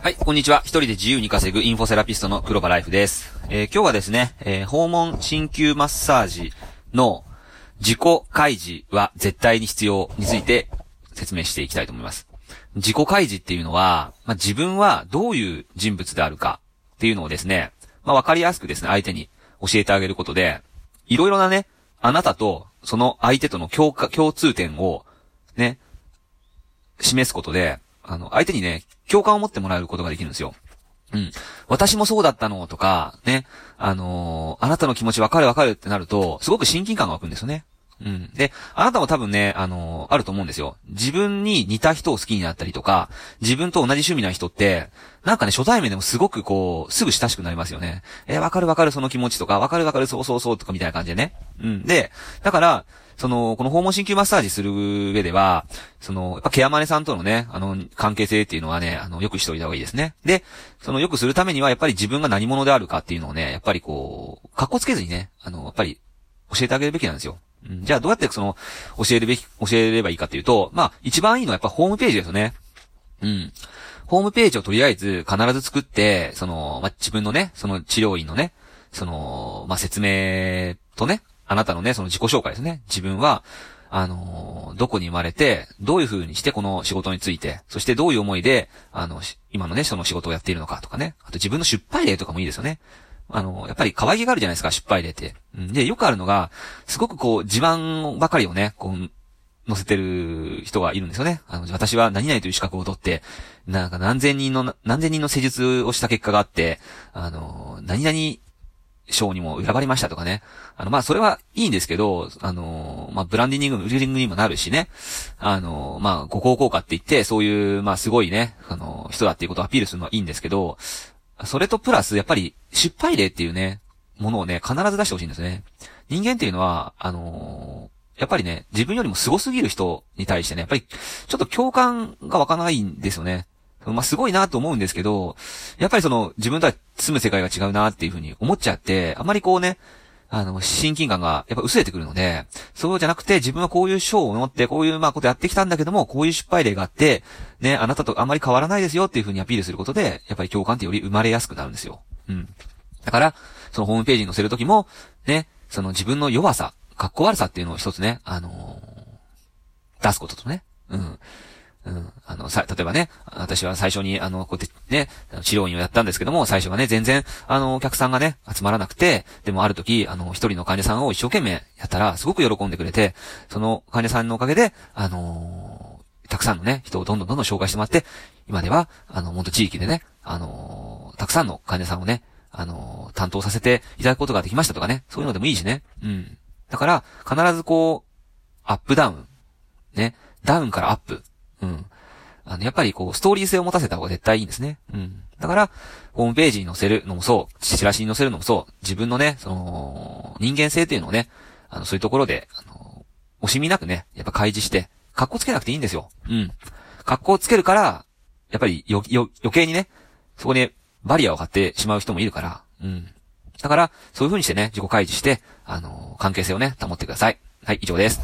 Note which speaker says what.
Speaker 1: はい、こんにちは。一人で自由に稼ぐインフォセラピストの黒場ライフです。えー今日はですね、えー訪問鍼灸マッサージの自己開示は絶対に必要について説明していきたいと思います。自己開示っていうのは、まあ、自分はどういう人物であるかっていうのをですね、まあ、わかりやすくですね、相手に教えてあげることで、いろいろなね、あなたとその相手との共共通点をね、示すことで、あの、相手にね、共感を持ってもらえることができるんですよ。うん。私もそうだったのとか、ね、あのーあなたの気持ちわかるわかるってなると、すごく親近感が湧くんですよね。うん。で、あなたも多分ね、あのーあると思うんですよ。自分に似た人を好きになったりとか、自分と同じ趣味な人って、なんかね、初対面でもすごくこう、すぐ親しくなりますよね。えーわかるわかるその気持ちとか、わかるわかるそうそうそうとかみたいな感じでね。うん。で、だから、その、この訪問鍼灸マッサージする上では、その、やっぱケアマネさんとのね、あの、関係性っていうのはね、あの、よくしておいた方がいいですね。で、その、よくするためには、やっぱり自分が何者であるかっていうのをね、やっぱりこう、格好つけずにね、あの、やっぱり、教えてあげるべきなんですよ。うん、じゃあ、どうやってその、教えるべき、教えればいいかっていうと、まあ、一番いいのはやっぱホームページですよね。うん。ホームページをとりあえず必ず作って、その、まあ、自分のね、その治療院のね、その、まあ、説明とね、あなたのね、その自己紹介ですね。自分は、あのーどこに生まれて、どういう風にしてこの仕事について、そしてどういう思いで、あの、今のね、その仕事をやっているのかとかね。あと自分の失敗例とかもいいですよね。あの、やっぱり可愛げがあるじゃないですか、失敗例って。うんで、よくあるのが、すごくこう、自慢ばかりをね、こう、載せてる人がいるんですよね。あの、私は何々という資格を取って、なんか何千人の、何千人の施術をした結果があって、あの、何々賞にも選ばれましたとかね。あの、まあ、それはいいんですけど、あの、まあ、ブランディングの、ウリングにもなるしね。あの、まあ、ご高効果って言って、そういう、まあ、すごいね、あの、人だっていうことをアピールするのはいいんですけど、それとプラス、やっぱり、失敗例っていうね、ものをね、必ず出してほしいんですね。人間っていうのは、あのやっぱりね、自分よりも凄すぎる人に対してね、やっぱり、ちょっと共感が湧かないんですよね。まあ、すごいなと思うんですけど、やっぱりその、自分とは住む世界が違うなっていうふうに思っちゃって、あまりこうね、あの、親近感がやっぱ薄れてくるので、そうじゃなくて自分はこういう賞を持って、こういうまあことやってきたんだけども、こういう失敗例があって、ね、あなたとあまり変わらないですよっていうふうにアピールすることで、やっぱり共感ってより生まれやすくなるんですよ。うん。だから、そのホームページに載せるときも、ね、その自分の弱さ、格好悪さっていうのを一つね、あのー出すこととね、うん。うん。あの、さ、例えばね、私は最初に、あの、こうやってね、治療院をやったんですけども、最初はね、全然、あの、お客さんがね、集まらなくて、でもある時、あの、一人の患者さんを一生懸命やったら、すごく喜んでくれて、その患者さんのおかげで、あのーたくさんのね、人をどんどんどんどん紹介してもらって、今では、あの、元地域でね、あのーたくさんの患者さんをね、あのー担当させていただくことができましたとかね、そういうのでもいいしね。うん。だから、必ずこう、アップダウン。ね。ダウンからアップ。うん。あの、やっぱりこう、ストーリー性を持たせた方が絶対いいんですね。うん。だから、ホームページに載せるのもそう、チラシに載せるのもそう、自分のね、その、人間性っていうのをね、あの、そういうところで、あの、惜しみなくね、やっぱ開示して、格好つけなくていいんですよ。うん。格好つけるから、やっぱりよ、よ、余計にね、そこにバリアを張ってしまう人もいるから、うん。だから、そういう風にしてね、自己開示して、あの、関係性をね、保ってください。はい、以上です。